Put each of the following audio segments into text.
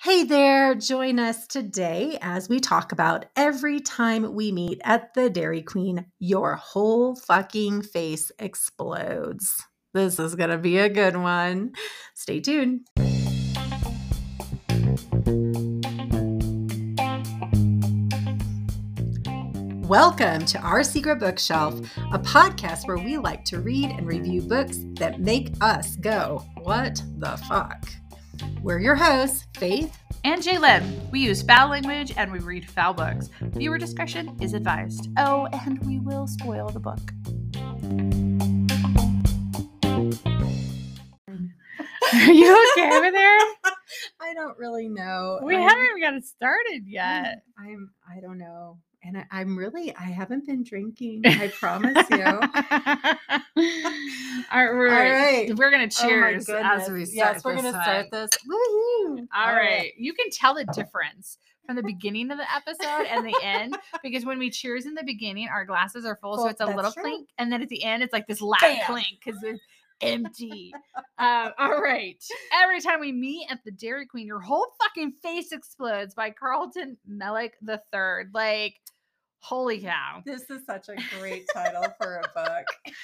Hey there, join us today as we talk about every time we meet at the Dairy Queen, your whole fucking face explodes. This is going to be a good one. Stay tuned. Welcome to Our Secret Bookshelf, a podcast where we like to read and review books that make us go, What the fuck? We're your hosts, Faith and Jaylynne. We use foul language and we read foul books. Viewer discretion is advised. Oh, and we will spoil the book. Are you okay over there? I don't really know. We I'm, haven't even got it started yet. I'm I don't know. And I, I'm really I haven't been drinking. I promise you. All right, we're, All right. we're gonna Oh cheers as we start. Yes, we're this gonna one. start this. Woohoo! All right. You can tell the difference from the beginning of the episode and the end because when we cheers in the beginning, our glasses are full, so it's a little true. clink, and then at the end, it's like this loud Bam. clink because empty. uh, all right. Every time we meet at the Dairy Queen, your whole fucking face explodes by Carlton Mellick the Third. Like, holy cow! This is such a great title for a book.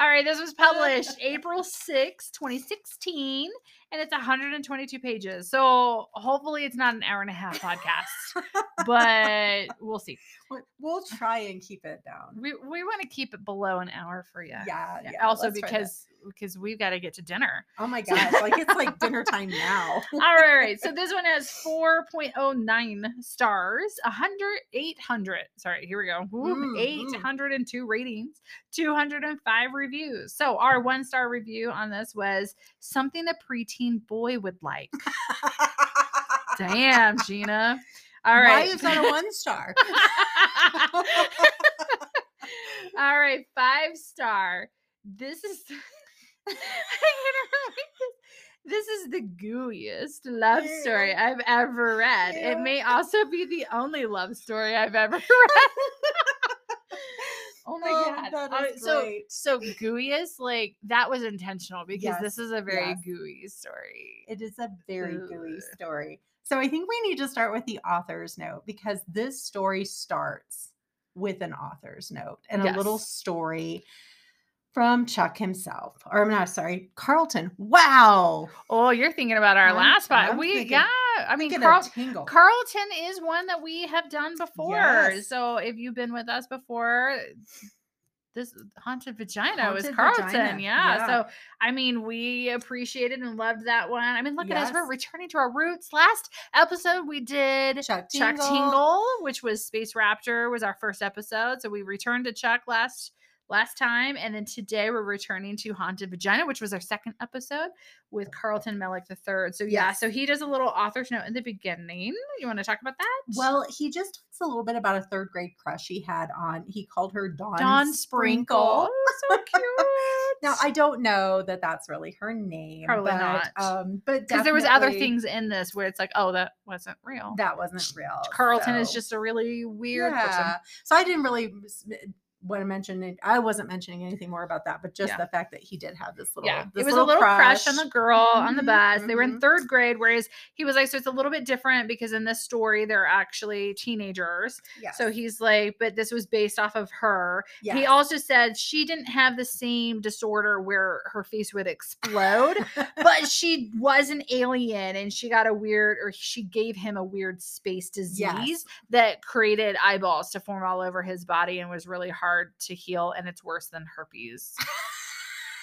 All right, this was published April sixth, 2016, and it's 122 pages. So hopefully it's not an hour and a half podcast, but we'll see. We- We'll try and keep it down. We, we want to keep it below an hour for you. Yeah, yeah. also let's try that. because because we've got to get to dinner. oh my gosh, like it's like dinner time now. All right, right. So this one has 4.09 stars, 100, 800. Sorry, here we go. Woo, Mm, mm. 802 ratings, 205 reviews. So our one star review on this was something a preteen boy would like. Damn, Gina. All Why is that a one star? All right, five star. This is I'm gonna read this. This is the gooeyest love story I've ever read. It may also be the only love story I've ever read. Oh my Oh, god! that is so so gooeyest, like that was intentional because Yes, this is a very yes. gooey story. It is a very gooey story. So I think we need to start with the author's note because this story starts with an author's note and a little story from Chuck himself. Or I'm not sorry, Carlton. Wow. Oh, you're thinking about our I'm- last spot. We thinking- yeah. I mean, Carl. Carlton is one that we have done before. Yes. So if you've been with us before, this haunted vagina was Carlton. Vagina, Yeah. yeah. So I mean, we appreciated and loved that one. I mean, look at us. We're returning to our roots. Last episode we did Chuck Chuck Tingle. Tingle, which was Space Raptor, was our first episode. So we returned to Chuck last last time, and then today we're returning to Haunted Vagina, which was our second episode with Carlton Mellick the third. So yeah, Yes. so he does a little author's note in the beginning. You want to talk about that? Well, he just talks a little bit about a third grade crush he had on. He called her Dawn, Dawn Sprinkle, Sprinkle. so cute. Now I don't know that that's really her name. Probably but, not. Um, but because there was other things in this where it's like, oh, that wasn't real. that wasn't real. Carlton is just a really weird person. So I didn't really want to mention it. I wasn't mentioning anything more about that, but just Yeah. the fact that he did have this little. Yeah, this it was a little crush. on the girl on the Mhm, bus. They were in mhm. third grade, whereas he was like, so it's a little bit different because in this story they're actually teenagers. Yes. So he's like, but this was based off of her. He also said she didn't have the same disorder where her face would explode, but she was an alien and she got a weird, or she gave him a weird space disease Yes. that created eyeballs to form all over his body and was really hard to heal. And it's worse than herpes.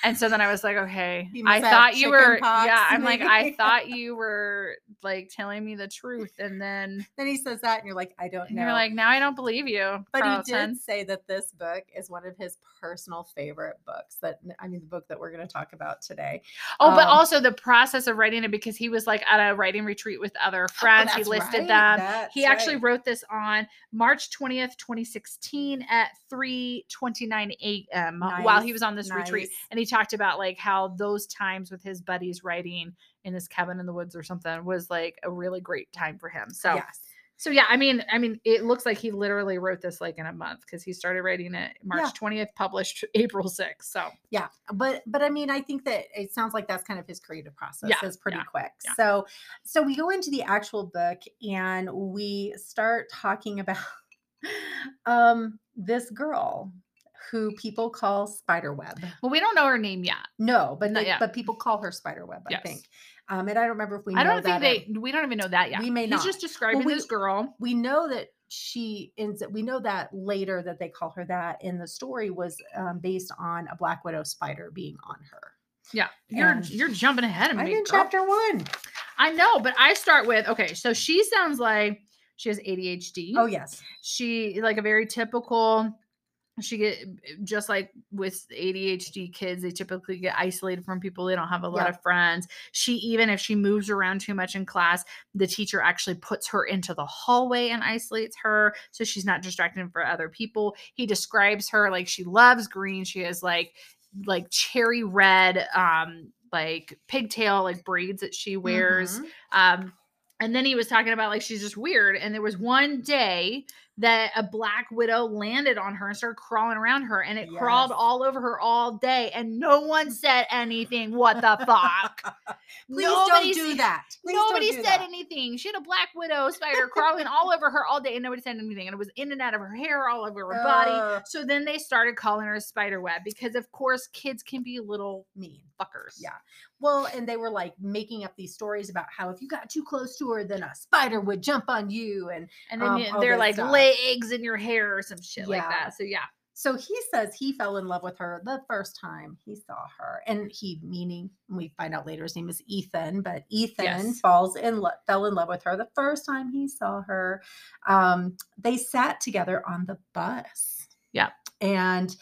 And so then I was like, okay, I thought you were, pox, yeah. I'm like, I thought you were like telling me the truth, and then then he says that, and you're like, I don't and know. you're like, now I don't believe you. but he did say that this book is one of his personal favorite books. That I mean, the book that we're going to talk about today. Oh, but Um, also the process of writing it because he was like at a writing retreat with other friends. he Oh, that's listed right, them. that's He actually right. wrote this on March 20th, 2016 at 3:29 a.m. while he was on this retreat. And he talked about like how those times with his buddies writing in his cabin in the woods or something was like a really great time for him. So yes. So yeah, I mean, I mean, it looks like he literally wrote this like in a month because he started writing it March Yeah. twentieth, published April sixth. So Yeah, but but I mean, I think that it sounds like that's kind of his creative process Yeah, is pretty yeah, quick. yeah. So so we go into the actual book and we start talking about um this girl who people call Spiderweb. well, we don't know her name yet. No, but Not they, yet. but people call her Spiderweb. I think. Um, and I don't remember if we. I know don't think they. in- We don't even know that yet. We may He's not. just describing we- this girl. we know that she ends we know that later that they call her that in the story was um, based on a black widow spider being on her Yeah, you're And- you're jumping ahead of i'm me. in girl. chapter one. I know, but I start with okay. So she sounds like she has ADHD. Oh yes she like a very typical she get just like with ADHD kids, they typically get isolated from people. They don't have a lot of friends. She even if she moves around too much in class, the teacher actually puts her into the hallway and isolates her so she's not distracted for other people. He describes her like she loves green. She has like like cherry red um like pigtail like braids that she wears. Mhm. Um, and then he was talking about like she's just weird. And there was one day that a black widow landed on her and started crawling around her, and it crawled all over her all day, and no one said anything. What the fuck? please Nobody don't do said- that Please Nobody do said that. anything. She had a black widow spider crawling all over her all day, and nobody said anything. And it was in and out of her hair, all over her body. So then they started calling her a spider web because, of course, kids can be little mean fuckers. yeah well and they were like making up these stories about how if you got too close to her then a spider would jump on you and And then Um, they're like stuff. legs in your hair or some shit like that. So yeah. So he says he fell in love with her the first time he saw her, and he meaning we find out later his name is Ethan, but Ethan Yes. falls in lo- fell in love with her the first time he saw her. Um, they sat together on the bus. Yeah. and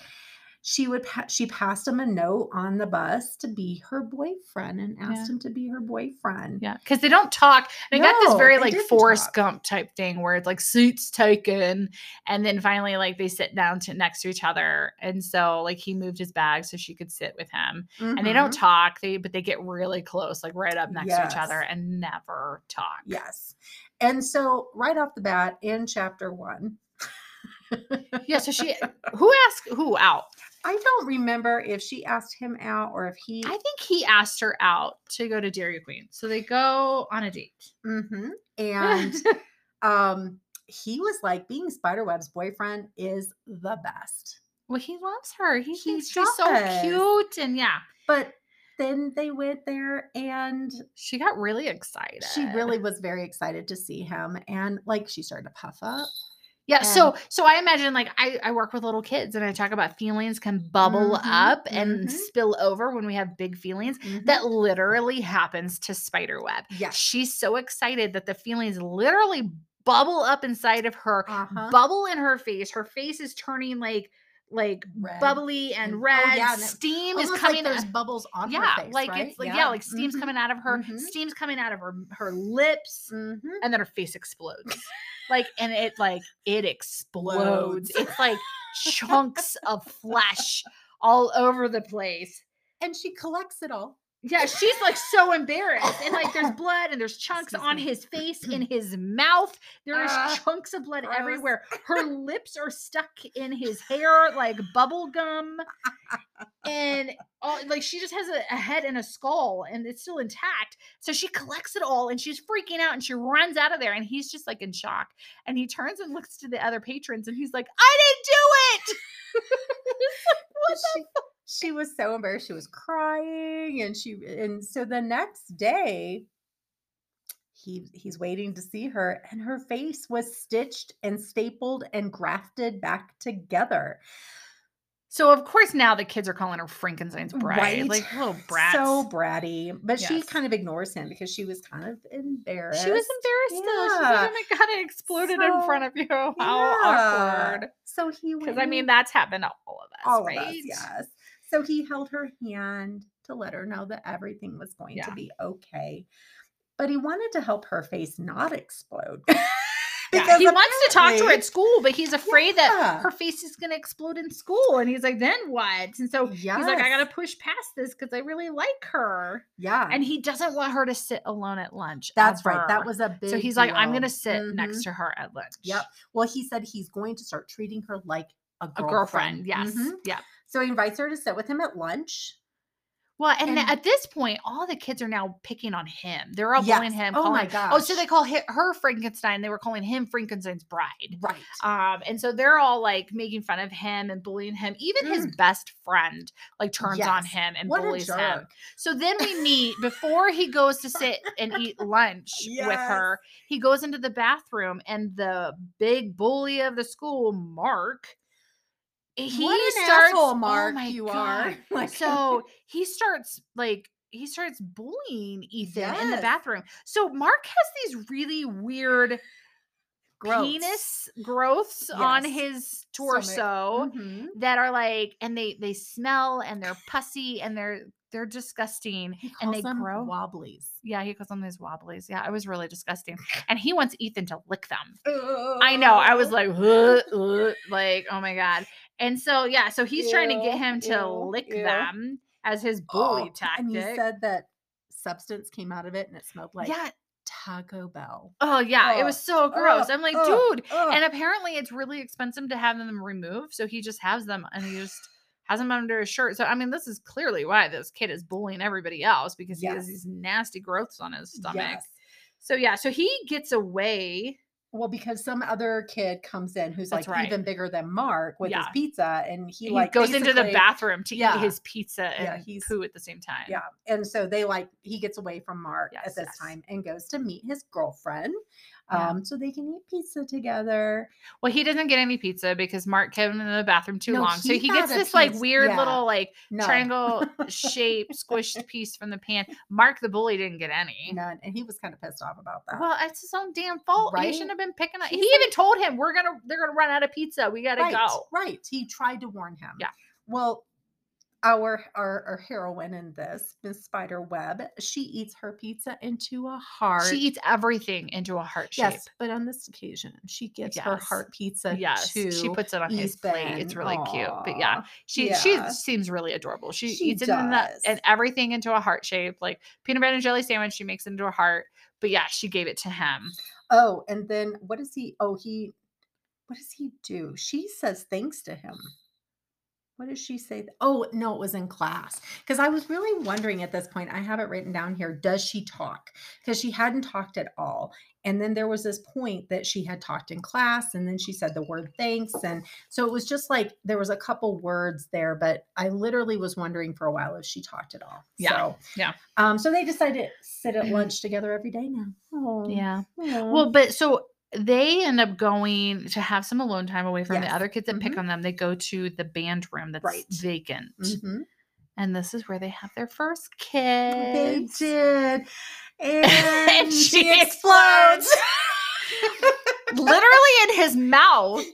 she would pa- she passed him a note on the bus to be her boyfriend and asked Yeah. him to be her boyfriend. Yeah, because they don't talk. They got this very like Forrest talk. Gump type thing where it's like suits taken, and then finally like they sit down to next to each other, and so like he moved his bag so she could sit with him, and they don't Mhm. talk. They but they get really close, like right up next to each other, and never talk. Yes. And so right off the bat in chapter 1 yeah. So she who asked who out? I don't remember if she asked him out or if he. I think he asked her out to go to Dairy Queen, so they go on a date. Mhm. And um, he was like, being Spiderweb's boyfriend is the best. well, he loves her. He, He thinks she's so cute, and yeah, But then they went there and she got really excited. she really was very excited to see him. And like she started to puff up. Yeah, And- so so I imagine like I I work with little kids and I talk about feelings can bubble Mhm, up and mhm. spill over when we have big feelings. Mhm. That literally happens to Spiderweb. yes. She's so excited that the feelings literally bubble up inside of her, Uh-huh. bubble in her face. Her face is turning like like Red bubbly and and- oh, red. yeah, and Steam is coming like there's bubbles on yeah, her face. like right? it's like yeah, like steam's Mhm, coming out of her, mhm, steam's coming out of her her lips mhm. and then her face explodes. Like and it like it explodes. It's like chunks of flesh all over the place. And she collects it all. Yeah, she's like so embarrassed. And like there's blood and there's chunks Excuse on me. his face, in his mouth. There's Ah, chunks of blood gross. everywhere. Her lips are stuck in his hair like bubble gum. And all, like she just has a, a head and a skull and it's still intact. So she collects it all and she's freaking out and she runs out of there and he's just like in shock. And he turns and looks to the other patrons and he's like, I didn't do it. What she, she was so embarrassed. She was crying, and she and so the next day, he he's waiting to see her, and her face was stitched and stapled and grafted back together. So of course now the kids are calling her Frankenstein's bride, Right. like little brats. So bratty, but she kind of ignores him because she was kind of embarrassed. she was embarrassed though. She's like, Yeah. "Oh my god, it exploded in front of you! How Yeah. awkward!" So he Because I mean, that's happened to all of us, all right? of us, yes. So he held her hand to let her know that everything was going to be okay. But he wanted to help her face not explode. Yeah, Because he wants to talk to her at school, but he's afraid that her face is going to explode in school. And he's like, then what? And so he's like, I got to push past this because I really like her. Yeah. And he doesn't want her to sit alone at lunch. that's right. That was a big so he's like, I'm going to sit Mhm. next to her at lunch. Yep. Well, he said he's going to start treating her like a A girlfriend. girlfriend. Yes. Mhm. Yeah. So he invites her to sit with him at lunch. Well, and, And- at this point, all the kids are now picking on him. They're all bullying Yes. him. Oh my calling- Oh, so they call her Frankenstein. They were calling him Frankenstein's bride. Right. Um, and so they're all like making fun of him and bullying him. Even his best friend like turns on him and What bullies him. So then we meet before he goes to sit and eat lunch with her. He goes into the bathroom and the big bully of the school, Mark, he what an starts asshole, oh Mark, my you God. are. Like, So he starts like he starts bullying Ethan in the bathroom. So Mark has these really weird Growths. penis growths on Yes. his Stomach. torso Mhm. that are like and they they smell and they're pussy and they're they're disgusting and they grow. wobblies. Yeah, he calls them these wobblies. Yeah, it was really disgusting. And he wants Ethan to lick them. I know. I was like, "Ugh, ugh," like, oh my god. And so yeah, so he's trying to get him to ew, lick ew. them as his bully Oh, tactic. And he said that substance came out of it and it smelled like yeah. Taco Bell. Oh yeah, it was so gross. ugh, I'm like, ugh, dude. And apparently it's really expensive to have them removed, so he just has them and he just has them under his shirt. So I mean, this is clearly why this kid is bullying everybody else because he has these nasty growths on his stomach. Yes. So yeah, so he gets away. Well, because some other kid comes in who's That's like right. even bigger than Mark with Yeah. his pizza, and he, He, like goes into the bathroom to Yeah. eat his pizza and Yeah, he's- poo at the same time. Yeah, and so they like he gets away from Mark Yes, at this yes. time and goes to meet his girlfriend, Yeah. um, so they can eat pizza together. Well, he doesn't get any pizza because Mark kept him in the bathroom too No, long. So he he gets this like weird yeah. little like No, triangle shaped squished piece from the pan. Mark the bully didn't get any. none, and he was kind of pissed off about that. Well, it's his own damn fault. He shouldn't have been picking up. He even told him we're gonna they're gonna run out of pizza. We gotta right, go. right. He tried to warn him. Yeah. Well, our our, our heroine in this, Miss Spider Web, she eats her pizza into a heart. She eats everything into a heart shape. yes, but on this occasion, she gives her heart pizza Yes, to she puts it on his plate. It's really cute. But yeah, she she seems really adorable. She, She eats it in the, and everything into a heart shape, like peanut butter and jelly sandwich. She makes it into a heart. But yeah, she gave it to him. Oh, and then what does he? Oh, he. What does he do? She says thanks to him. What does she say? Oh, no, it was in class. Because I was really wondering at this point, I have it written down here. Does she talk? Because she hadn't talked at all. And then there was this point that she had talked in class, and then she said the word thanks. And so it was just like there was a couple words there, but I literally was wondering for a while if she talked at all. Yeah, So, yeah. Um, so they decided to sit at lunch together every day now. Oh, Yeah. aw. Well, but so they end up going to have some alone time away from Yes. the other kids that pick Mhm. on them. They go to the band room that's Right. vacant. Mhm. And this is where they have their first kid. They did. And, And she, she explodes. Literally in his mouth.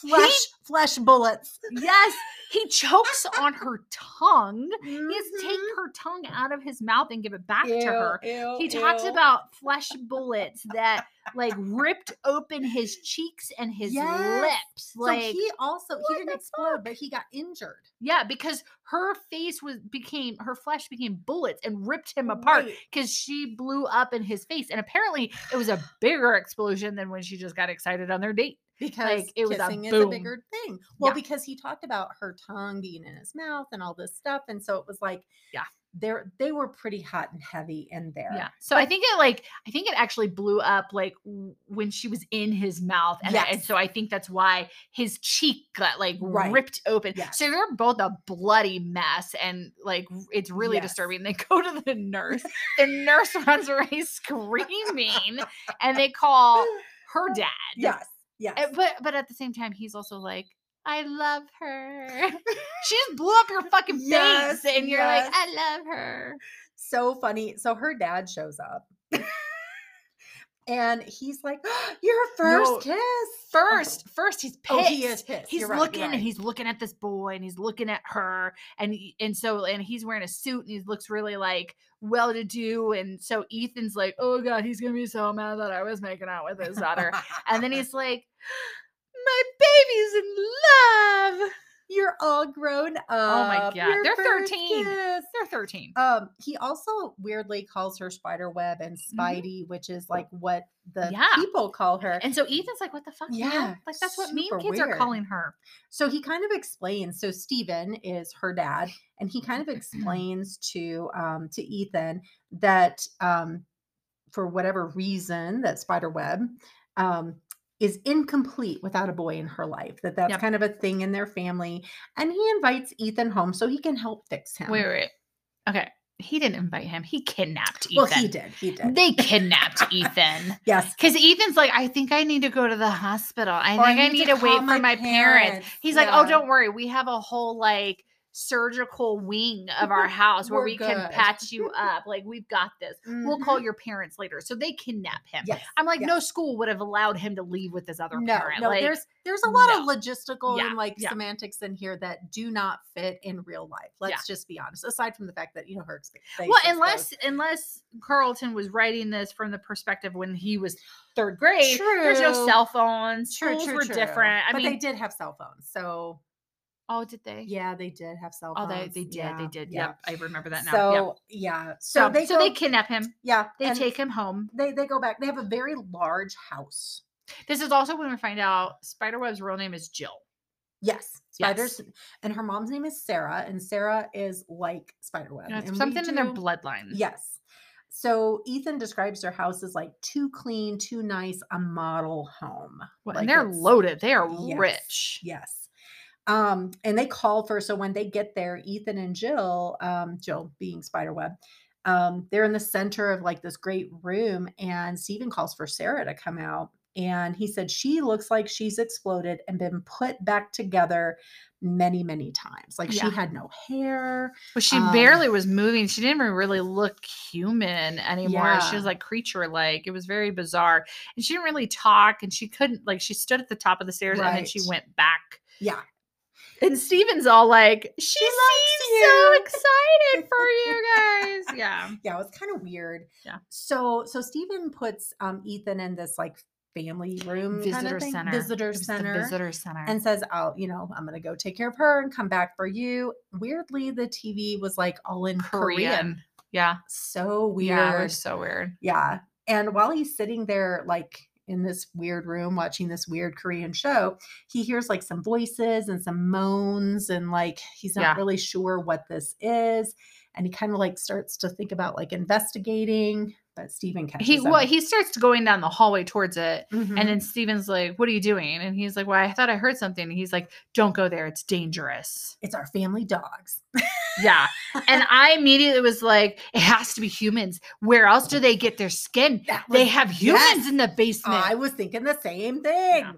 flesh, flesh bullets. Yes. He chokes on her tongue. He has to take mm-hmm. her tongue out of his mouth and give it back to her. ew, He talks ew. about flesh bullets that like ripped open his cheeks and his Yes. lips. So Like he also he didn't explode, but he got injured. Yeah, because her face was became her flesh became bullets and ripped him apart because she blew up in his face. And apparently it was a bigger explosion than when she just got excited on their date. Because it was a kissing is boom. a bigger thing. Well, Yeah. because he talked about her tongue being in his mouth and all this stuff, and so it was like, Yeah. they're they were pretty hot and heavy in there. Yeah. So I think it like I think it actually blew up like when she was in his mouth. And, uh, and so I think that's why his cheek got like Right. ripped open. Yes. So they're both a bloody mess and like it's really Yes. disturbing. They go to the nurse. the nurse runs away screaming and they call her dad. Yes. Yes. Uh, But but at the same time, he's also like, I love her. she just blew up your fucking face, Yes, and you're yes. like, I love her. so funny. So her dad shows up. and he's like, "Your first No, kiss." Oh, first, first he's pissed. Oh, he is pissed. He's You're right, looking right. and he's looking at this boy and he's looking at her and and so and he's wearing a suit and he looks really like well to do and so Ethan's like, "Oh god, he's going to be so mad that I was making out with his daughter." and then he's like, "My baby's in love." "You're all grown up." Oh my God, Your they're 13. kiss." They're 13. Um, he also weirdly calls her spider web and Mhm. Spidey, which is like what the Yeah. people call her. And so Ethan's like, "What the fuck?" man?" Yeah, Like that's what meme super kids are calling her. So he kind of explains. So Steven is her dad, and he kind of explains to um, to Ethan that um, for whatever reason that spider web um, is incomplete without a boy in her life. That that's Yep. kind of a thing in their family, and he invites Ethan home so he can help fix him. Wait, wait. Okay. He didn't invite him. He kidnapped Ethan. Well, he did. He did. They kidnapped Ethan. yes. Because Ethan's like, I think I need to go to the hospital. I Or think I need, to, wait for my parents. He's like, oh, don't worry. We have a whole like surgical wing of our house where we can patch you up. Like, we've got this. We'll Mhm. call your parents later. So they kidnap him. Yes. I'm like, yes. no school would have allowed him to leave with his other no, parent. no, like, there's there's a lot of logistical Yeah, and like yeah. semantics in here that do not fit in real life. Let's just be honest. Aside from the fact that you know her experience. well, unless unless Carlton was writing this from the perspective when he was third grade, True. there's no cell phones. True, Schools true, were true. different. I but mean, they did have cell phones, so oh, did they? yeah, they did have cell Oh, phones. they, they did. Yeah, they did. yeah. Yep. I remember that now. So yep. yeah, So, so they so go, they kidnap him. yeah They take him home. they they go back. They have a very large house. This is also when we find out Spiderweb's real name is Jill. Yes, Yes. spiders, and her mom's name is Sarah, and Sarah is like Spiderweb. You know, it's and we something in their do- bloodline. Yes. So Ethan describes their house as like too clean, too nice, a model home. Well, Like and they're loaded. They are Yes, rich. Yes. Um, and they call for so when they get there, Ethan and Jill, um, Jill being Spiderweb, um, they're in the center of like this great room, and Stephen calls for Sarah to come out. And he said she looks like she's exploded and been put back together many, many times. Like Yeah. she had no hair. But she Um, barely was moving. She didn't even really look human anymore. Yeah. She was like creature like. It was very bizarre. And she didn't really talk and she couldn't like she stood at the top of the stairs and then she went back. Yeah. And Steven's all like, she, likes seems so excited for you guys. Yeah. yeah, it was kind of weird. Yeah. So so Stephen puts um Ethan in this like family room kind Visitor of center. visitor It was the center, visitor center. and says, "I'll you know I'm gonna go take care of her and come back for you." Weirdly, the TV was like all in Korean. Korean. Yeah. So weird. Yeah. So weird. Yeah. And while he's sitting there, like in this weird room watching this weird Korean show, he hears like some voices and some moans, and like he's not Yeah. really sure what this is. And he kind of like starts to think about like investigating, but Stephen catches He him. well, he starts going down the hallway towards it. Mhm. And then Stephen's like, What are you doing? And he's like, Well, I thought I heard something. And he's like, Don't go there. It's dangerous. it's our family dogs. Yeah. and I immediately was like, It has to be humans. Where else do they get their skin? That They have humans yes. in the basement. I was thinking the same thing. Yeah.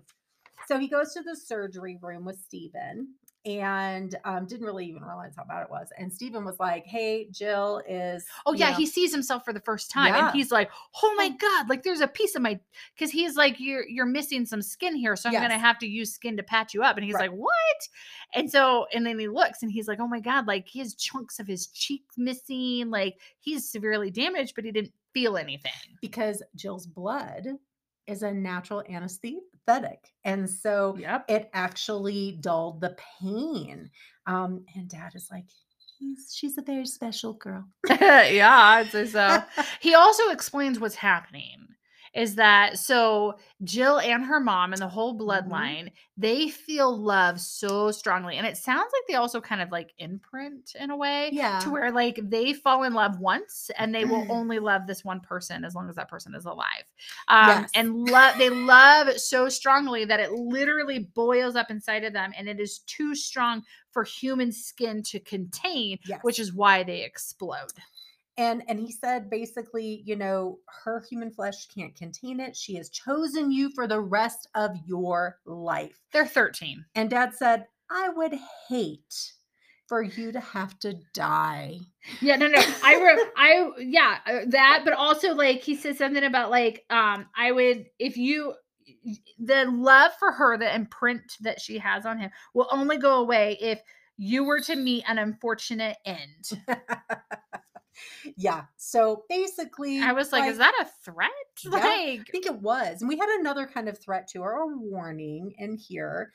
So he goes to the surgery room with Steven and um, didn't really even realize how bad it was. And Stephen was like, Hey, Jill is. Oh yeah, know- he sees himself for the first time, Yeah. and he's like, "Oh my god! Like there's a piece of my," because he's like, "You're you're missing some skin here, so I'm gonna have to use skin to patch you up." And he's Right. like, "What?" And so, and then he looks, and he's like, "Oh my god! Like he has chunks of his cheek missing. Like he's severely damaged, but he didn't feel anything." because Jill's blood is a natural anesthetic. And so Yep. it actually dulled the pain. Um, and dad is like, He's, she's a very special girl. yeah, I'd say so. he also explains what's happening is that so Jill and her mom and the whole Mm-hmm. bloodline they feel love so strongly and it sounds like they also kind of like imprint in a way yeah. to where like they fall in love once and they will only love this one person as long as that person is alive um Yes. and love they love so strongly that it literally boils up inside of them and it is too strong for human skin to contain Yes. which is why they explode and and he said basically you know her human flesh can't contain it she has chosen you for the rest of your life they're 13 and dad said i would hate for you to have to die. Yeah, no, no. I wrote, I, yeah, uh, that, but also like he said something about like, um, I would, if you, the love for her, the imprint that she has on him will only go away if you were to meet an unfortunate end. yeah. So basically, I was like, is that a threat? Yeah. Like, I think it was. And we had another kind of threat to her, or warning in here.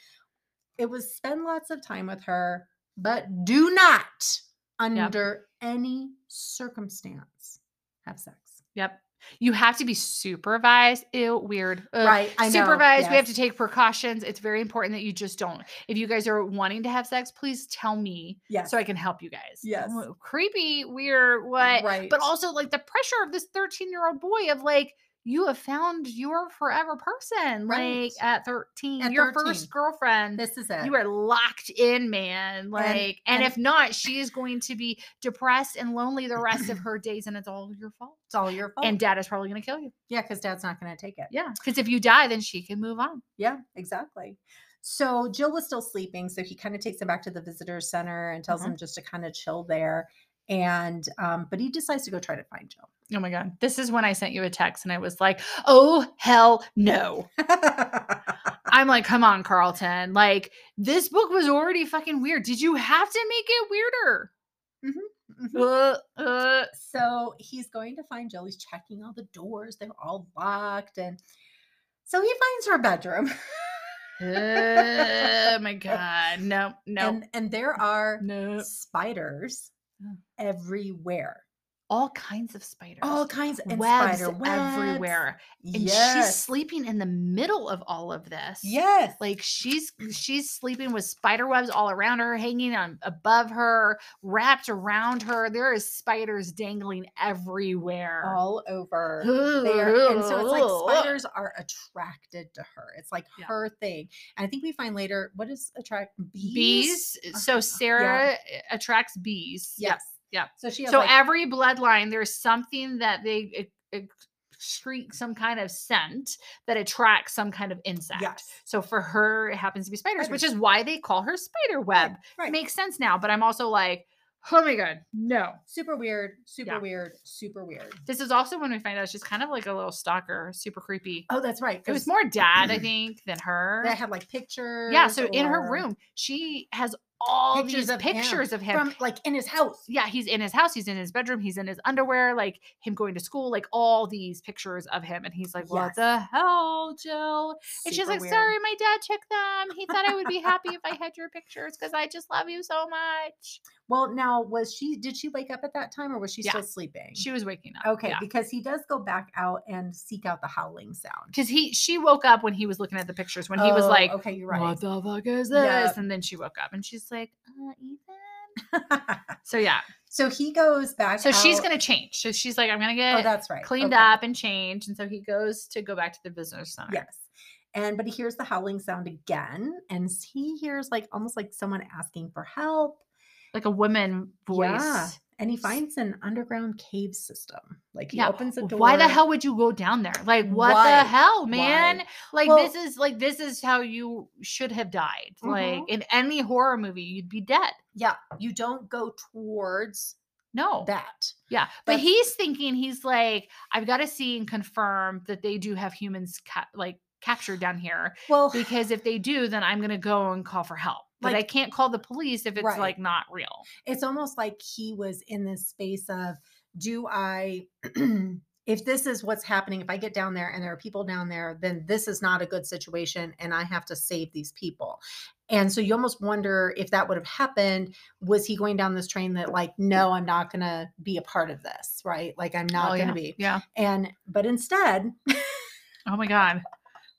It was spend lots of time with her, but do not, under any circumstance, have sex. yep. You have to be supervised. Ew, weird. Ugh. Right. I know. supervised. We have to take precautions. It's very important that you just don't. If you guys are wanting to have sex, please tell me Yes. so I can help you guys. Yes. Creepy, weird, what? Right. But also like the pressure of this 13 year old boy of like, you have found your forever person. Right. Like at 13, At your 13. first girlfriend. this is it. you are locked in, man. Like, and, and- if not, she is going to be depressed and lonely the rest of her days, and it's all your fault. it's all your fault. And dad is probably going to kill you. yeah, because dad's not going to take it. Yeah, because if you die, then she can move on. Yeah, exactly. So Jill was still sleeping, so he kind of takes him back to the visitor center and tells Mhm. him just to kind of chill there. And um, but he decides to go try to find Jill. Oh my god, this is when I sent you a text, and I was like, "Oh hell no!" I'm like, "Come on, Carlton! Like this book was already fucking weird. Did you have to make it weirder?" Mhm. Uh, uh. So he's going to find Jill. He's checking all the doors; they're all locked, and so he finds her bedroom. oh my god, no, no, and and there are no, spiders. Everywhere, all kinds of spiders. all kinds of webs spider webs everywhere. And she's sleeping in the middle of all of this. yes, Like she's she's sleeping with spider webs all around her, hanging on above her, wrapped around her. There is spiders dangling everywhere. all over. there. And so it's like spiders are attracted to her. It's like Yeah. her thing. And I think we find later what is attract bees? bees. So Sarah uh, attracts bees. Yes. yep. So she has So like, every bloodline, there's something that they ex- excrete some kind of scent that attracts some kind of insect. yes. So for her, it happens to be spiders, which is why they call her spider web. Right, right. Makes sense now, but I'm also like, oh my god, no. super weird, super Yeah. weird, super weird. This is also when we find out she's kind of like a little stalker, super creepy. Oh, that's right. It was more dad, I think, than her. They had like pictures. Yeah, so in her room, she has all Pictures these of him pictures of him. from like in his house. yeah, he's in his house, he's in his bedroom, he's in his underwear, like him going to school, like all these pictures of him. And he's like, What Yes. the hell, Jill? And she's like, weird. Sorry, my dad took them. He thought I would be happy if I had your pictures because I just love you so much. Well, now was she? Did she wake up at that time, or was she Yeah. still sleeping? She was waking up. okay, because he does go back out and seek out the howling sound. Because he she woke up when he was looking at the pictures when he was Oh, like, okay, you're right. What the fuck is this? Yep. And then she woke up and she's like, uh, Ethan. So yeah. so he goes back. So she's gonna change. So she's like, I'm gonna get Oh, get that's right. cleaned okay. up and change. And so he goes to go back to the visitor center. Yes. And but he hears the howling sound again, and he hears like almost like someone asking for help. Like a woman voice. Yeah. And he finds an underground cave system. Like he Yeah, opens a door. Why the hell would you go down there? Like what Why? the hell, Why? man? Like Well- this is like this is how you should have died. Like Mhm. in any horror movie, you'd be dead. Yeah, you don't go towards No. that. Yeah, but he's thinking he's like, I've got to see and confirm that they do have humans ca- like captured down here Well, because if they do, then I'm gonna go and call for help. But I can't call the police if it's Right. like not real. it's almost like he was in this space of do I if this is what's happening if I get down there and there are people down there then this is not a good situation and I have to save these people. And so you almost wonder if that would have happened was he going down this train that like no I'm not going to be a part of this, right? Like I'm not Oh, going yeah. to be. Yeah. And but instead Oh my god.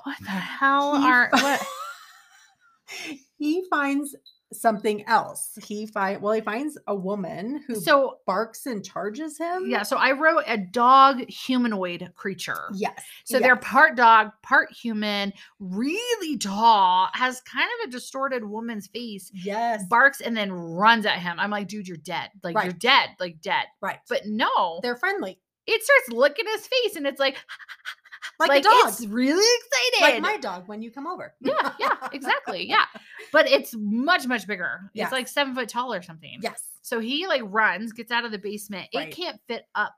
What the hell he are what? he finds something else. He find well he finds a woman who So barks and charges him. yeah, so I wrote a dog humanoid creature. Yes. So they're part dog, part human, really tall, has kind of a distorted woman's face, Yes. barks and then runs at him. I'm like, dude, you're dead. Like you're dead, like dead. right. But no, they're friendly. it starts licking his face and it's like like, like a dog, it's really excited. like my dog when you come over. yeah, yeah, exactly. Yeah. But it's much, much bigger. It's like seven foot tall or something. yes. So he like runs, gets out of the basement. Right. It can't fit up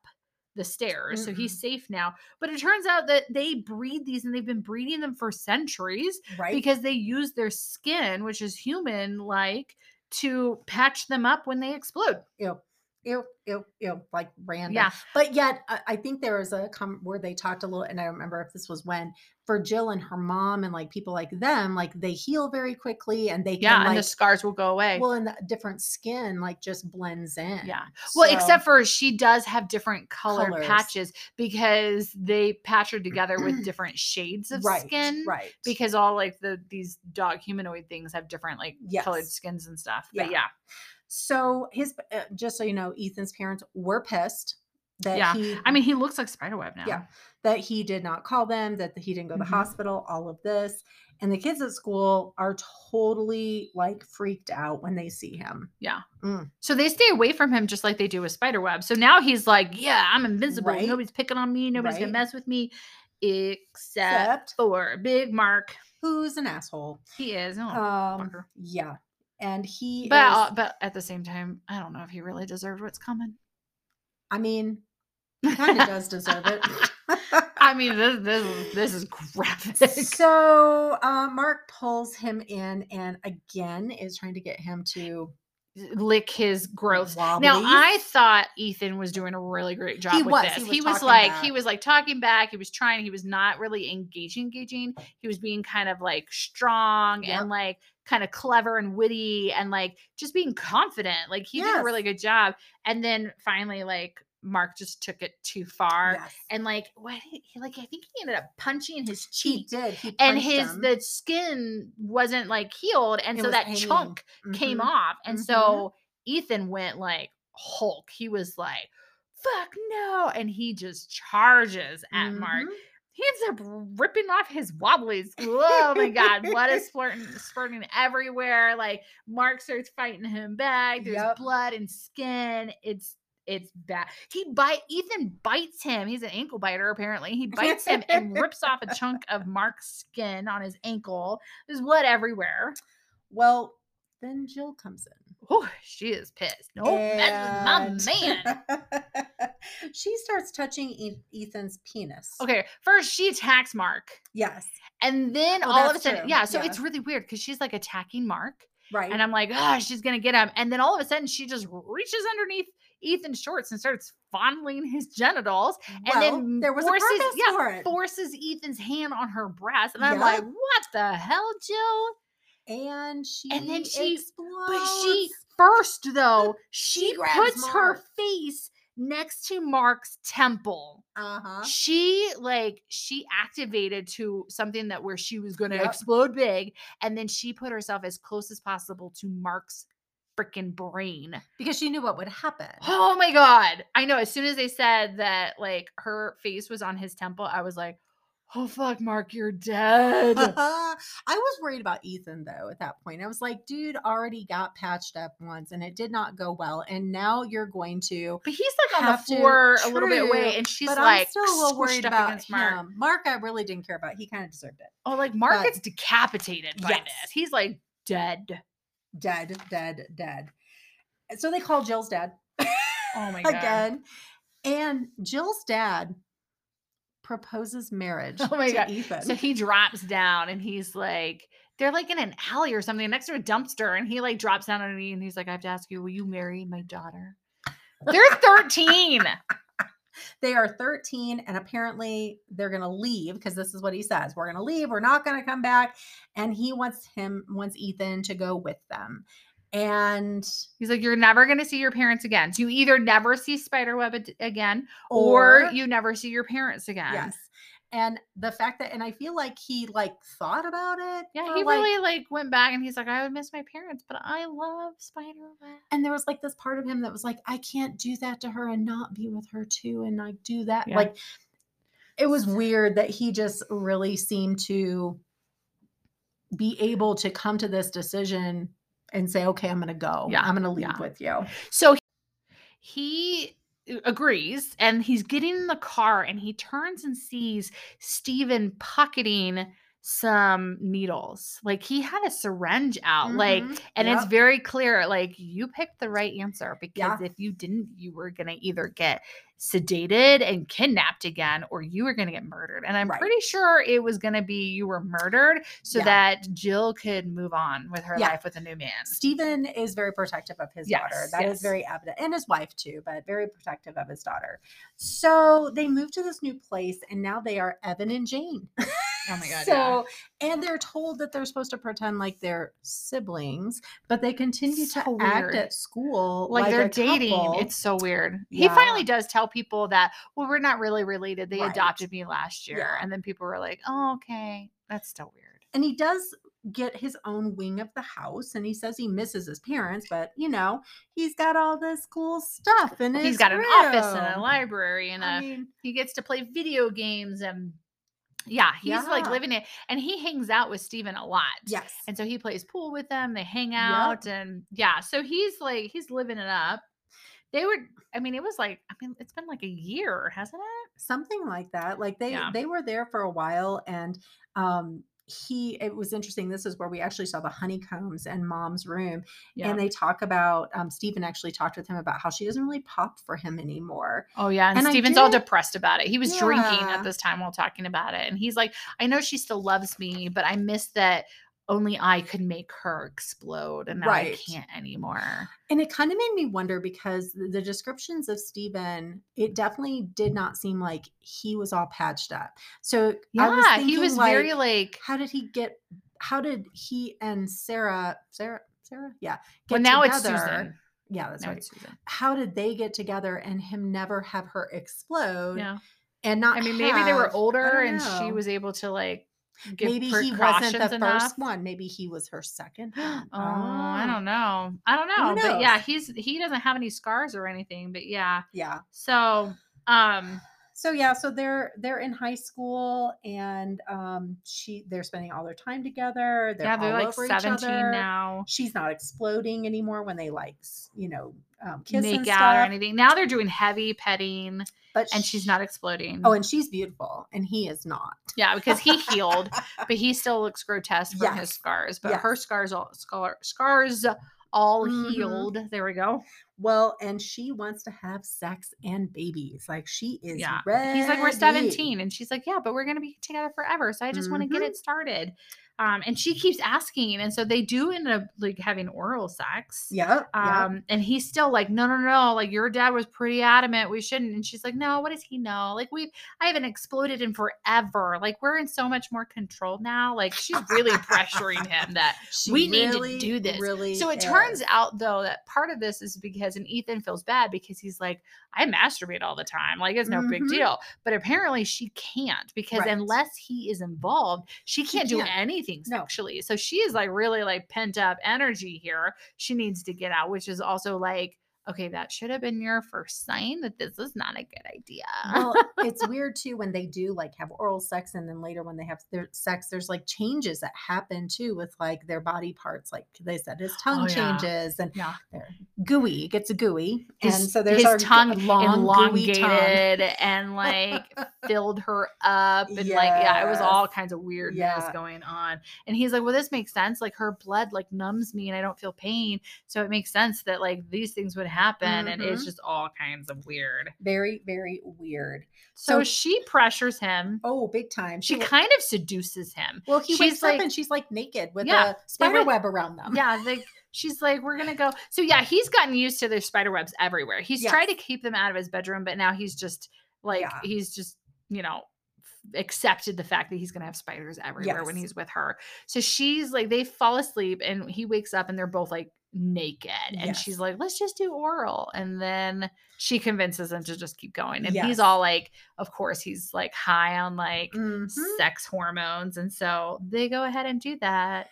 the stairs. So Mm-mm. he's safe now. But it turns out that they breed these and they've been breeding them for centuries Right. because they use their skin, which is human like, to patch them up when they explode. ew, ew, ew, ew, like random. Yeah. But yet, I, I think there was a com where they talked a little, and I remember if this was when for Jill and her mom and like people like them, like they heal very quickly and they can Yeah. like, and the scars will go away. well, and the different skin like just blends in. Yeah. Well, So- except for she does have different colored Colors. patches because they patch her together with different shades of right, skin. right? Because all like the these dog humanoid things have different like colored skins and stuff. Yeah. But yeah. So his, uh, just so you know, Ethan's parents were pissed that Yeah. he, I mean, he looks like Spiderweb now. Yeah. that he did not call them, that he didn't go to the Mhm. hospital, all of this. And the kids at school are totally like freaked out when they see him. Yeah. So they stay away from him just like they do with Spiderweb. So now he's like, yeah, I'm invincible. Right. Nobody's picking on me. Nobody's Right. gonna mess with me, except Except for Big Mark. who's an asshole. He is. Oh, Um, yeah. And he But is, uh, but at the same time, I don't know if he really deserved what's coming. I mean, he kind of does deserve it. I mean, this this this is graphic. so uh, Mark pulls him in and again is trying to get him to Lick his growth. wobblies. Now I thought Ethan was doing a really great job He with was, this. he He was was, like back. he was like talking back. He was trying. He was not really engaging, engaging. He was being kind of like strong Yep. and like kind of clever and witty and like just being confident. Like he did a really good job. And then finally, like Mark just took it too far. Yes. And like what he like I think he ended up punching his cheek. he did. He And his him. the skin wasn't like healed, and It so that hanging. chunk came Mhm. off. And Mhm. so Ethan went like Hulk. He was like, fuck no. And he just charges at Mark. Mhm. He ends up ripping off his wobblies. Oh my god, blood is splurting, spurting everywhere. Like Mark starts fighting him back. There's Yep. blood and skin. It's it's bad. He bite Ethan bites him. He's an ankle biter, apparently. He bites him and rips off a chunk of Mark's skin on his ankle. There's blood everywhere. Well, then Jill comes in. Oh, she is pissed. No, that's my man. she starts touching E- Ethan's penis. Okay, first she attacks Mark. Yes. And then Oh, all of a sudden, true. yeah, so Yeah. it's really weird because she's like attacking Mark. Right. And I'm like, ah, she's gonna get him. And then all of a sudden she just reaches underneath Ethan's shorts and starts fondling his genitals and then there was forces, a yeah, for it. forces Ethan's hand on her breast. And I'm Yep. like, what the hell, Jill? and she And then she- explodes. But she first though, she, She puts her face next to Mark's temple. uh-huh. she like she activated to something that where she was going to Yep. explode big and then she put herself as close as possible to mark's freaking brain because she knew what would happen. oh my god i know as soon as they said that like her face was on his temple i was like oh fuck mark you're dead I was worried about Ethan though at that point. I was like, dude already got patched up once and it did not go well. And now you're going to but he's like on the have to- floor a little bit away and she's but like I'm still a little worried about mark him. Mark, I really didn't care about. He kind of deserved it. oh like mark But- gets decapitated by Yes. this he's like dead Dead, dead, dead. So they call Jill's dad oh my god again. And Jill's dad proposes marriage Oh my to God. Ethan. So he drops down and he's like, they're like in an alley or something next to a dumpster. And he like drops down on me and he's like, I have to ask you, will you marry my daughter? They're 13. They are 13 and apparently they're going to leave because this is what he says we're going to leave we're not going to come back and he wants him wants ethan to go with them and He's like, you're never going to see your parents again. So you either never see Spiderweb again or, or, you never see your parents again. yes and the fact that and i feel like he like thought about it Yeah, he like- really like went back and he's like, I would miss my parents, but I love Spiderweb. and there was like this part of him that was like i can't do that to her and not be with her too and like do that Yeah. like it was weird that he just really seemed to be able to come to this decision and say okay i'm gonna go Yeah, i'm gonna leave yeah. with you So he Uh, agrees and he's getting in the car and he turns and sees Steven pocketing some needles. Like he had a syringe out. Like Mhm. and it's very clear like you picked the right answer because Yeah. if you didn't you were going to either get sedated and kidnapped again or you were going to get murdered. And I'm Right. pretty sure it was going to be you were murdered so Yeah. that Jill could move on with her Yeah. life with a new man. Stephen is very protective of his daughter. Yes, That is very evident. And his wife too, but very protective of his daughter. So they move to this new place and now they are Evan and Jane. Oh my god. so and they're told that they're supposed to pretend like they're siblings, but they continue So to act at school like, like, they're dating. couple. It's so weird. He finally does tell people that, well, we're not really related. They Right. adopted me last year. Yeah. And then people were like, oh, okay. That's still weird. and he does get his own wing of the house and he says he misses his parents but you know he's got all this cool stuff and He's got an office and a library and a I mean, he gets to play video games and yeah, he's like living it. And he hangs out with Steven a lot. yes And so he plays pool with them. They hang Yep. out and yeah. So he's like he's living it up. They would I mean, it was like I mean, it's been like a year, hasn't it? something like that like they Yeah. they were there for a while and um he it was interesting this is where we actually saw the honeycombs and mom's room Yeah. and they talk about um stephen actually talked with him about how she doesn't really pop for him anymore Oh yeah, and, And I Steven's all depressed about it. He was drinking at this time while talking about it, and he's like, "I know she still loves me, but I miss that only I could make her explode, and now I can't anymore." and it kind of made me wonder because the, descriptions of stephen it definitely did not seem like he was all patched up so I was Yeah, he was like, very like. how did he get how did he and sarah sarah sarah yeah Well, now it's together? Susan. yeah that's Now right Susan. how did they get together and him never have her explode Yeah, and not I mean, maybe they were older, and she was able to like give maybe he wasn't the enough. first one maybe he was her second Oh, one. I don't know. I don't know, but yeah, he's he doesn't have any scars or anything. But yeah, yeah so um, so yeah so they're they're in high school and um she they're spending all their time together they're yeah, they're all like seventeen now. she's not exploding anymore when they like you know um, kiss make and out or anything. Now they're doing heavy petting, but and she's not exploding. oh and she's beautiful and he is not yeah, because he healed, but he still looks grotesque from his scars. But her scars all scar, scars all Mhm. healed. There we go. Well and she wants to have sex and babies like she is Yeah. ready. He's like, we're 17. And she's like, yeah, but we're going to be together forever. So I just want to get mm-hmm. it started. Um, and she keeps asking. And so they do end up like having oral sex. Yep. Um, and he's still like, no, no, no, like your dad was pretty adamant we shouldn't. And she's like, no, what does he know? Like we've, I haven't exploded in forever. Like we're in so much more control now. Like she's really pressuring him that She we need to do this. Really so it turns out though that part of this is because and Ethan feels bad because he's like, I masturbate all the time. Like it's no big Mhm. deal. But apparently she can't because Right. unless he is involved, she She can't do can't. anything No. sexually. So she is like really like pent up energy here. She needs to get out, which is also like, okay, that should have been your first sign that this is not a good idea. well, it's weird too when they do like have oral sex and then later when they have their sex, there's like changes that happen too with like their body parts. Like they said, his tongue Oh, yeah. changes and yeah. they're gooey, it gets a gooey. His, and so there's his g- tongue long, gooey tongue. elongated and like filled her up and like yeah it was all kinds of weirdness Yeah. going on and he's like well this makes sense like her blood like numbs me and i don't feel pain so it makes sense that like these things would happen and it's Mhm. just all kinds of weird Very, very weird. so, So- she pressures him Oh, big time. she wa- kind of seduces him well, he she's wakes like- up and she's like naked with Yeah, a spider web around them. yeah like she's like we're gonna go so yeah he's gotten used to their spider webs everywhere he's tried to keep them out of his bedroom but now he's just like Yeah. he's just you know accepted the fact that he's gonna have spiders everywhere when he's with her so she's like they fall asleep and he wakes up and they're both like naked and she's like let's just do oral and then she convinces him to just keep going and he's all like of course he's like high on like Mhm. sex hormones and so they go ahead and do that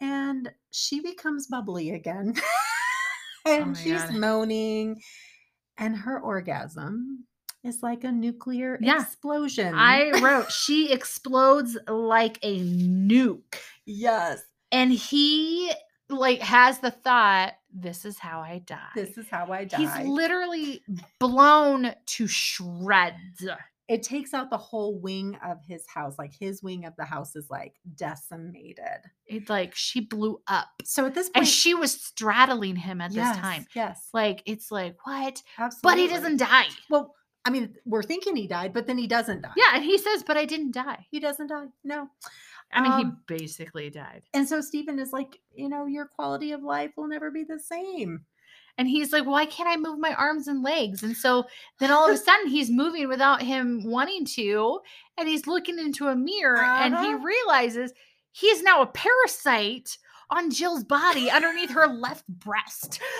and she becomes bubbly again. and Oh she's God. moaning, and her orgasm is like a nuclear Yeah. explosion. I wrote she explodes like a nuke. yes. And he like has the thought This is how I die. This is how I die. He's literally blown to shreds. it takes out the whole wing of his house. Like his wing of the house is like decimated. It's like she blew up. So at this point, And she was straddling him at yes, this time. Yes. Like it's like, what? Absolutely. But he doesn't die. Well, I mean, we're thinking he died, but then he doesn't die. Yeah, and he says, but I didn't die. He doesn't die. No. I mean, Um, he basically died. And so Stephen is like, you know, your quality of life will never be the same. And he's like, why can't I move my arms and legs? And so then all of a sudden he's moving without him wanting to. And he's looking into a mirror and he Uh-huh. realizes he is now a parasite on Jill's body underneath her left breast.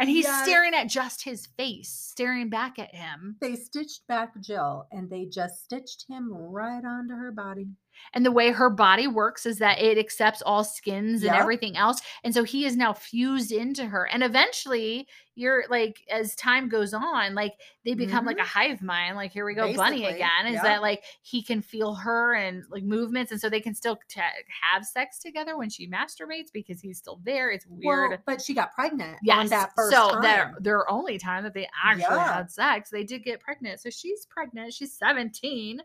And he's Yes. staring at just his face, staring back at him. They stitched back Jill and they just stitched him right onto her body. And the way her body works is that it accepts all skins and Yep. everything else. And so he is now fused into her. And eventually, you're like, as time goes on, like they become like a mm-hmm. hive mind. Like, here we go, Bunny again. Is yep. that like he can feel her and like movements. And so they can still t- have sex together when she masturbates because he's still there. It's weird. Well, but she got pregnant on Yes. that first so time. their their only time that they actually Yeah. had sex, they did get pregnant. So she's pregnant. She's 17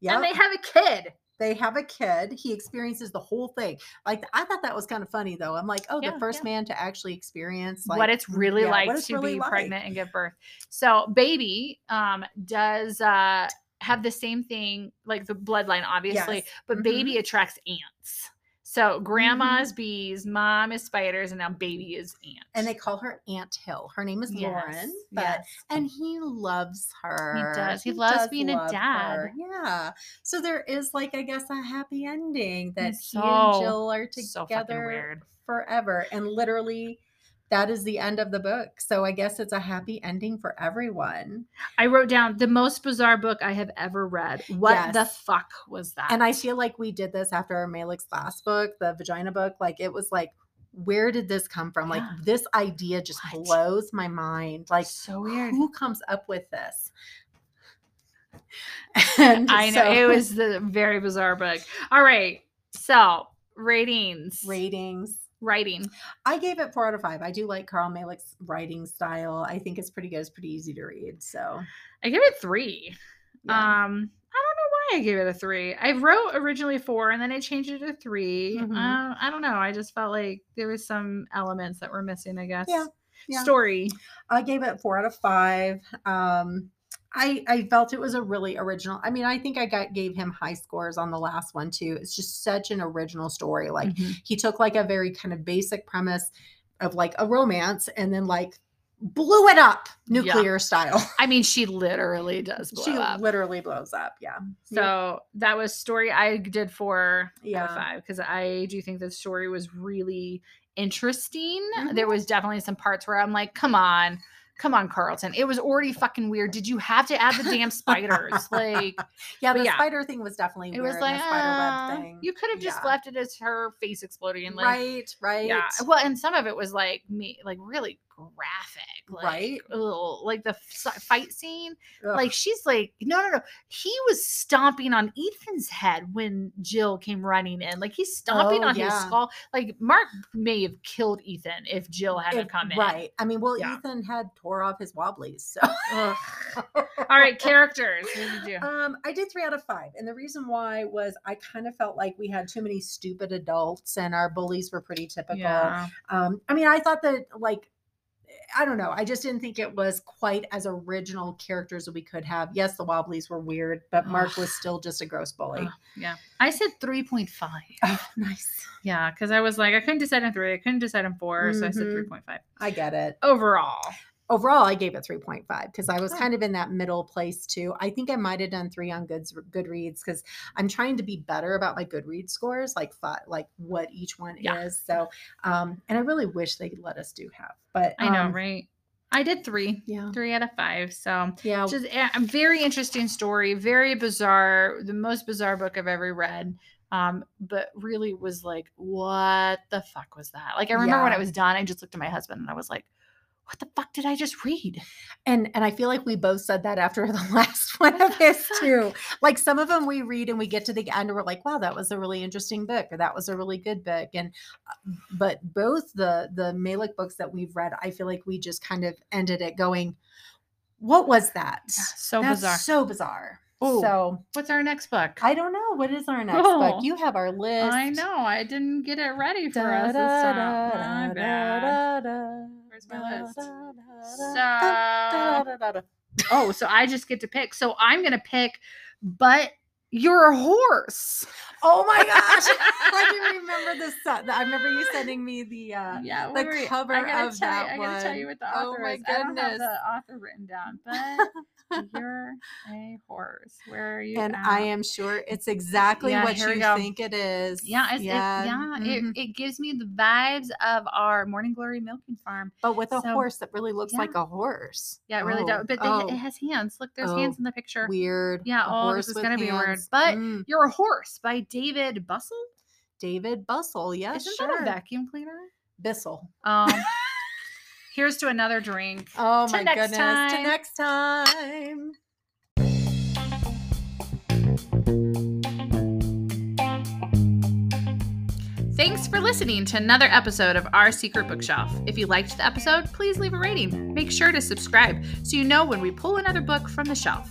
Yep. and they have a kid. They have a kid. He experiences the whole thing. Like I thought that was kind of funny though. I'm like, oh, Yeah, the first yeah. man to actually experience like what it's really yeah, like it's to really be like. pregnant and give birth. So baby um does uh have the same thing like the bloodline obviously, Yes. but Mhm. baby attracts ants. So mm-hmm. grandma's bees, mom is spiders, and now baby is ant. And they call her Aunt Hill. Her name is Lauren, Yes, but yes. and oh. he loves her. He does. He loves being a dad. her. Yeah. So there is like I guess a happy ending that It's he and Jill are so together weird. forever. And literally that is the end of the book. So I guess it's a happy ending for everyone. I wrote down the most bizarre book I have ever read. What the fuck was that? And I feel like we did this after Mellick's last book, the vagina book. Like it was like, where did this come from? Like this idea just What? blows my mind. Like so weird. who comes up with this? And I know so- it was the very bizarre book. All right, so ratings, ratings. Writing. I gave it four out of five. I do like Carl Mellick's writing style. I think it's pretty good. It's pretty easy to read. So I give it three. yeah. Um, I don't know why I gave it a three. I wrote originally four, and then I changed it to 3 Mhm. Uh, I don't know. I just felt like there was some elements that were missing. I guess. Yeah, yeah. Story. I gave it four out of five. Um, I I felt it was a really original. I mean, I think I got gave him high scores on the last one too. It's just such an original story. Like Mhm. he took like a very kind of basic premise of like a romance and then like blew it up nuclear style. I mean, she literally does blow she up. literally blows up. Yeah. So that was story. I did for Yeah. five because I do think the story was really interesting. There Mhm. was definitely some parts where I'm like, come on, come on, Carlton. It was already fucking weird. Did you have to add the damn spiders? Like, yeah, the yeah. spider thing was definitely it weird. was like, web ah. thing. you could have just Yeah. left it as her face exploding. Like, right, right. Yeah. Well, and some of it was like me, like really graphic, like, Right. ugh, like the f- fight scene. Ugh. Like she's like, no, no, no. He was stomping on Ethan's head when Jill came running in. Like he's stomping Oh, on his skull. Like Mark may have killed Ethan if Jill hadn't If- come in. Right. I mean, well, Yeah. Ethan had tore off his wobblies. So All right, characters. What did you do? Um, I did three out of five. And the reason why was I kind of felt like we had too many stupid adults and our bullies were pretty typical. Yeah. Um, I mean, I thought that like I don't know. I just didn't think it was quite as original characters as we could have. Yes, the Wobblies were weird, but Mark was still just a gross bully. Yeah. I said 3.5. Oh, nice. Yeah, because I was like, I couldn't decide on three. I couldn't decide on 4 So I said Mhm. 3.5. I get it. Overall. Overall, I gave it 3.5 because I was kind of in that middle place too. I think I might have done three on Goods Goodreads because I'm trying to be better about my Goodreads scores, like fi- like what each one Yeah. is. So, um, and I really wish they let us do half, but I know, um, right? I did three. Yeah, Three out of five. So yeah. just a a very interesting story, very bizarre, the most bizarre book I've ever read. Um, but really was like, what the fuck was that? Like I remember when Yeah. it was done, I just looked at my husband and I was like, what the fuck did I just read? And and I feel like we both said that after the last one of his too. Like some of them we read and we get to the end and we're like, wow, that was a really interesting book or that was a really good book. And uh, but both the the Mellick books that we've read, I feel like we just kind of ended it going, what was that? Yeah, so That's bizarre. So bizarre. Ooh. So What's our next book? I don't know. What is our next Oh. book? You have our list. I know. I didn't get it ready for Da, us this da, da, My da, bad. Da, da, Where's my list? So, oh, so I just get to pick. So I'm gonna pick, but you're a horse. Oh my gosh. I can remember the set- I remember you sending me the uh Yeah, the you- cover I gotta of tell that you, I gotta tell you one. what the Oh my is. I don't have goodness. the author written down, but you're a horse. Where are you? and I am sure it's exactly Yeah, what you think it is. Yeah, it's, yeah, it, yeah. mhm. It, it gives me the vibes of our Morning Glory milking farm. but with a so- horse that really looks yeah. like a horse. Yeah, it really Oh, does. But they, oh, it has hands. Look, there's Oh, hands in the picture. weird. Yeah, A oh, this is gonna be weird. But Mm, You're a Horse by David Bustle. David Bustle. yes. Isn't sure. that a vacuum cleaner? Bissell. Um, here's to another drink. Oh my goodness. time. To next time. Thanks for listening to another episode of Our Secret Bookshelf. If you liked the episode, please leave a rating. Make sure to subscribe so you know when we pull another book from the shelf.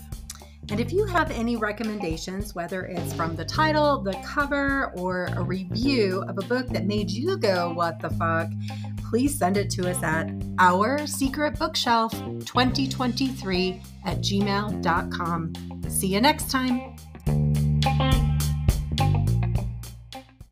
And if you have any recommendations, whether it's from the title, the cover, or a review of a book that made you go, what the fuck, please send it to us at our secret bookshelf 2023 at gmail.com. See you next time.